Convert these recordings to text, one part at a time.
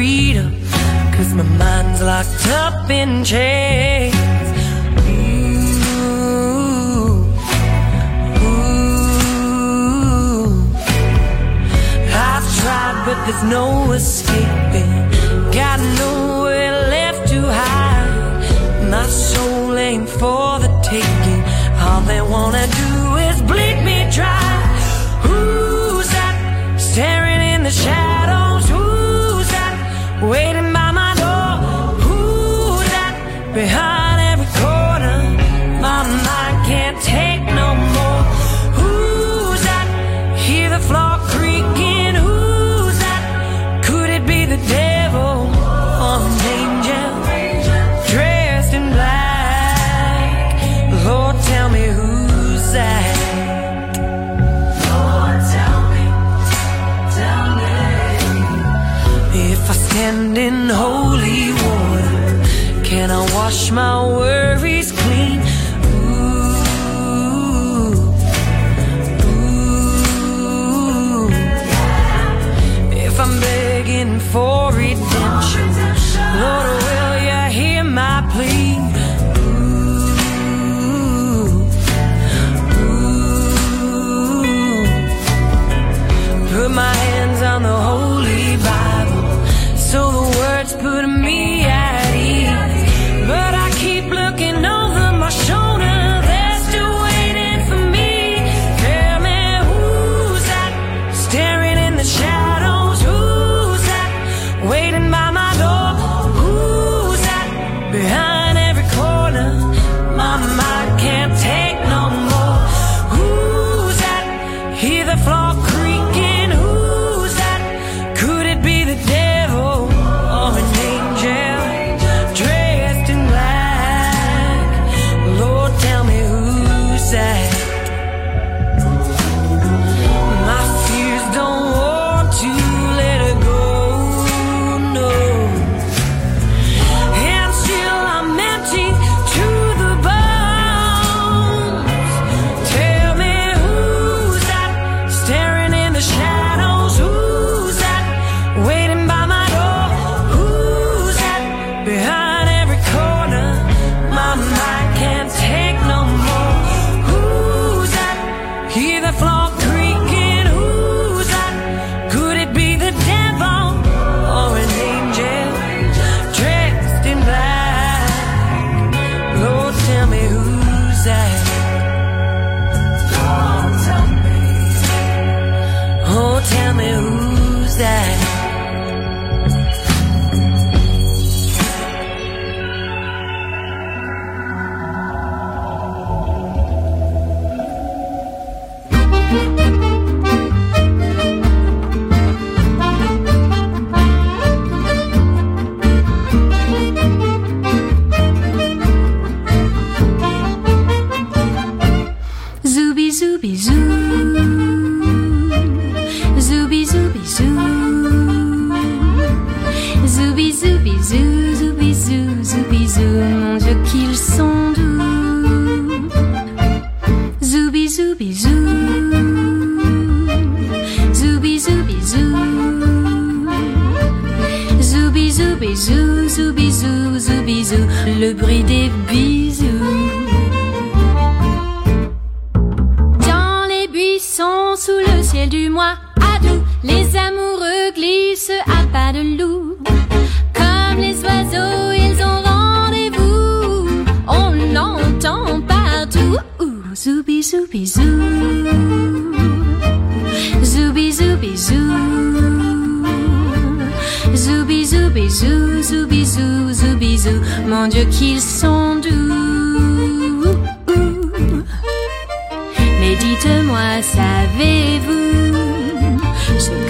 freedom Cause my mind's locked up in chains. Ooh, ooh. I've tried but there's no escaping. Got nowhere left to hide. My soul ain't for the taking. All they wanna do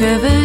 que ver.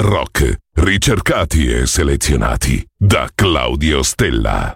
rock, ricercati e selezionati da Claudio Stella.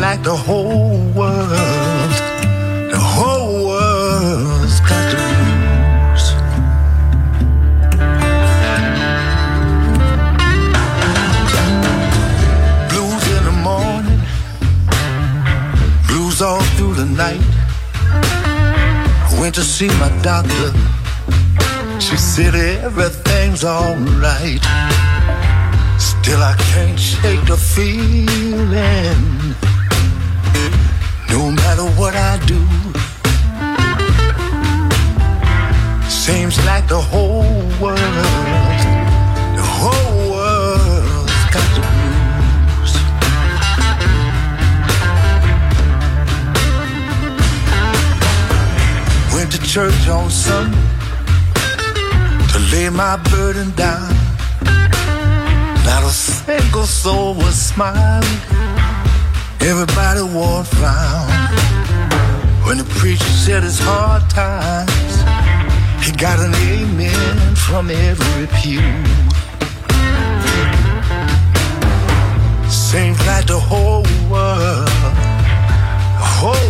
like the whole world, the whole world's got the blues. Blues in the morning, blues all through the night. I went to see my doctor. She said everything's alright. Still I can't shake the feeling no matter what I do. Seems like the whole world, the whole world's got the blues. Went to church on Sunday to lay my burden down. Not a single soul was smiling. Everybody wore frown when the preacher said it's hard times. He got an amen from every pew. Seems like the whole world, whole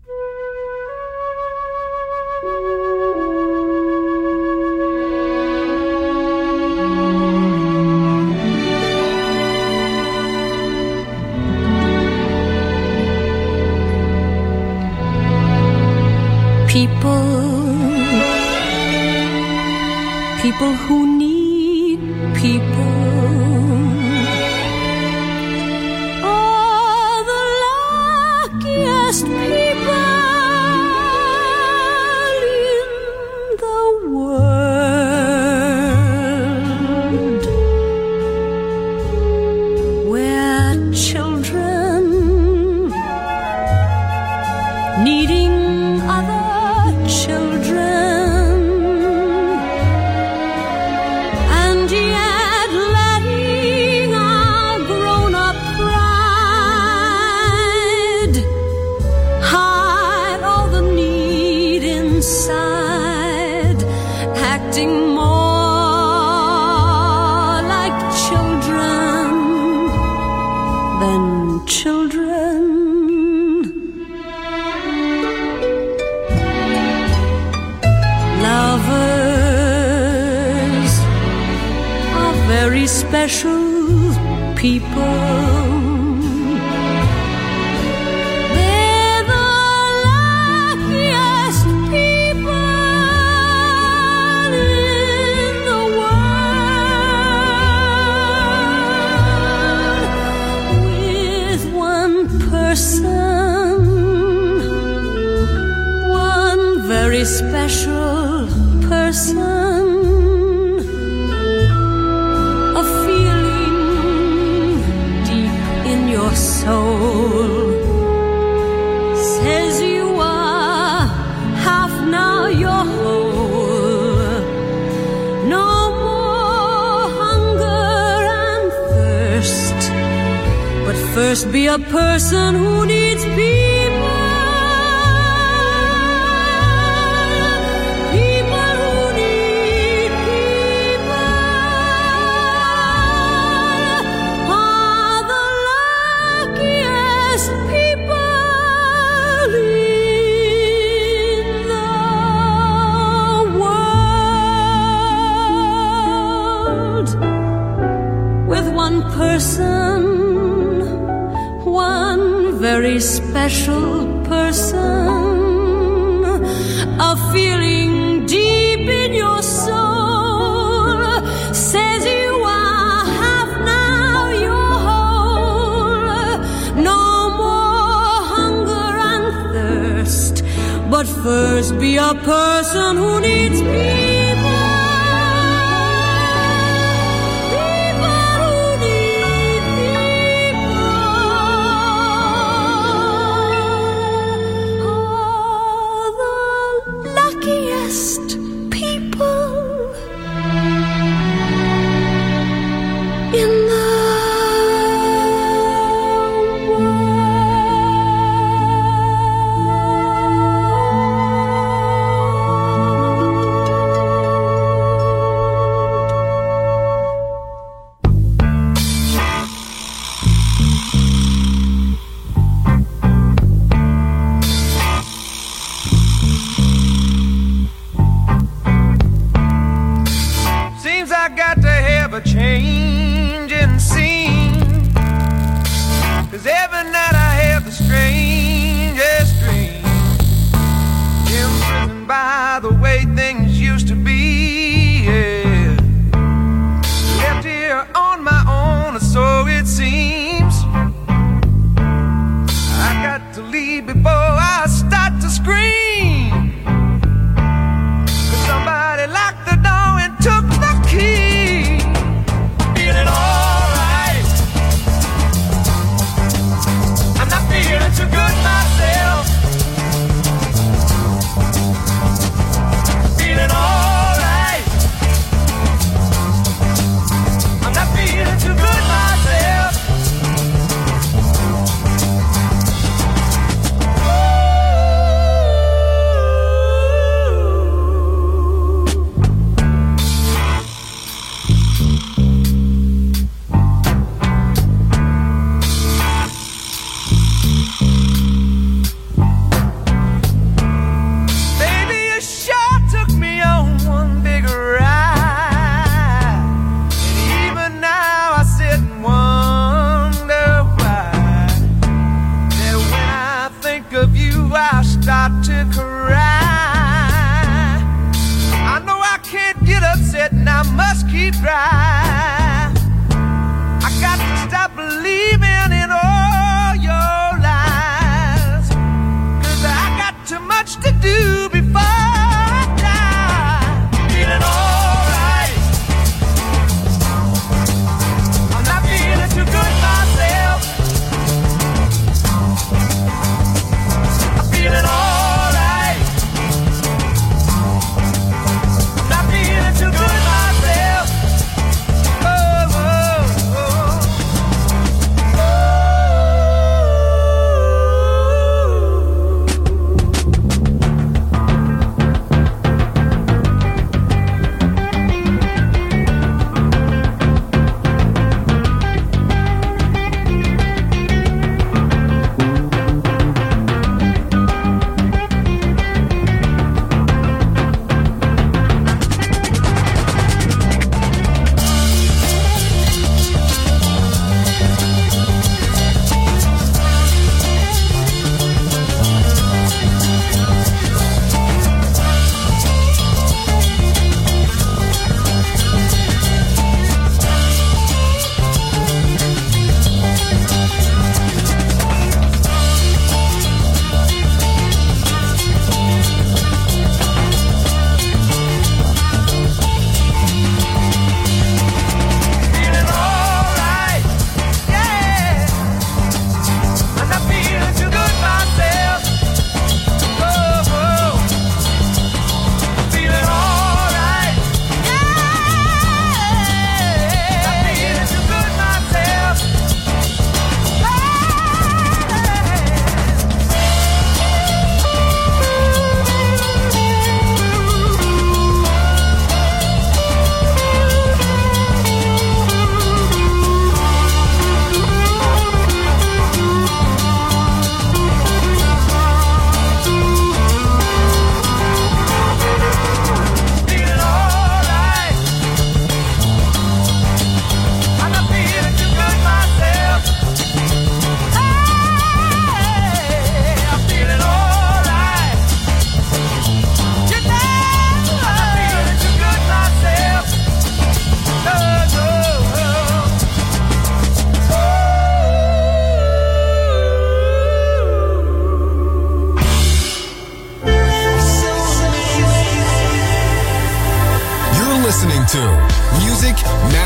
说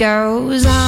goes on.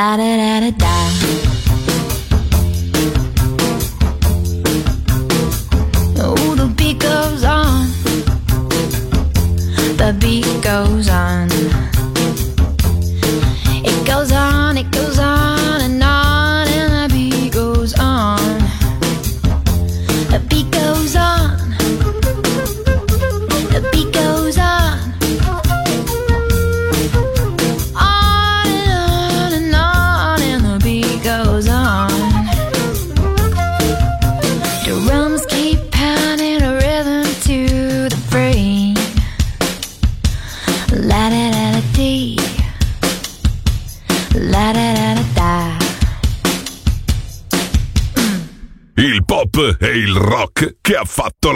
La da da da da.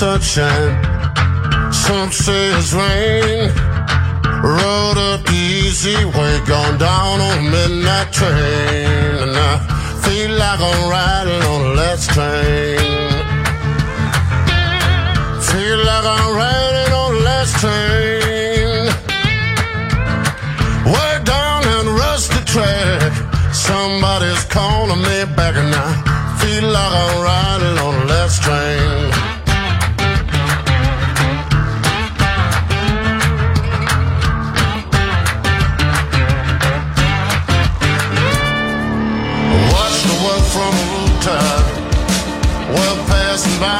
Sunshine, some say it's rain. Rode up the easy way, gone down on a midnight train. And I feel like I'm riding on a last train. Feel like I'm riding on the last train. Way down that rusty track. Somebody's calling me back and I feel like I'm riding on the last train. Passing by.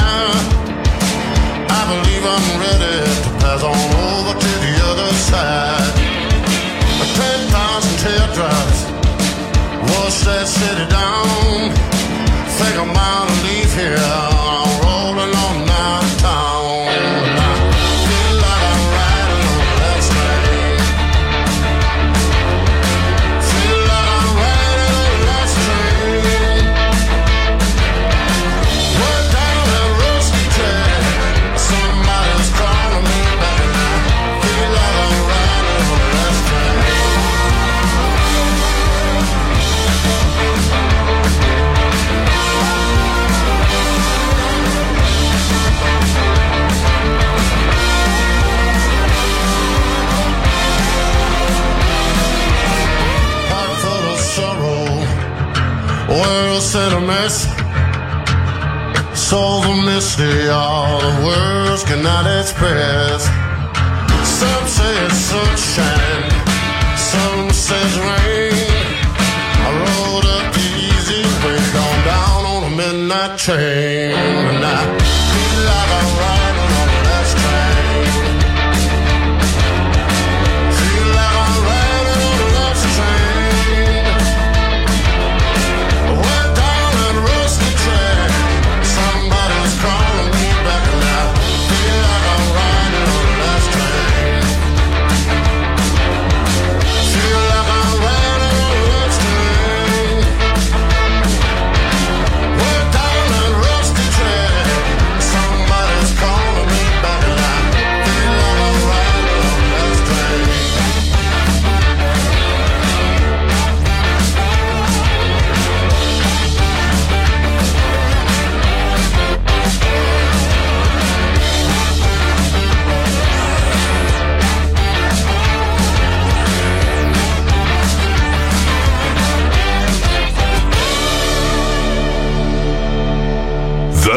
I believe I'm ready to pass on over to the other side. Ten thousand teardrops wash that city down. Think I'm out to leave here. I'm rolling on out of town. World set a mess. Soul's a mystery, all the words cannot express. Some say it's sunshine, some says rain. I rode up the easy way, gone down on a midnight train, and I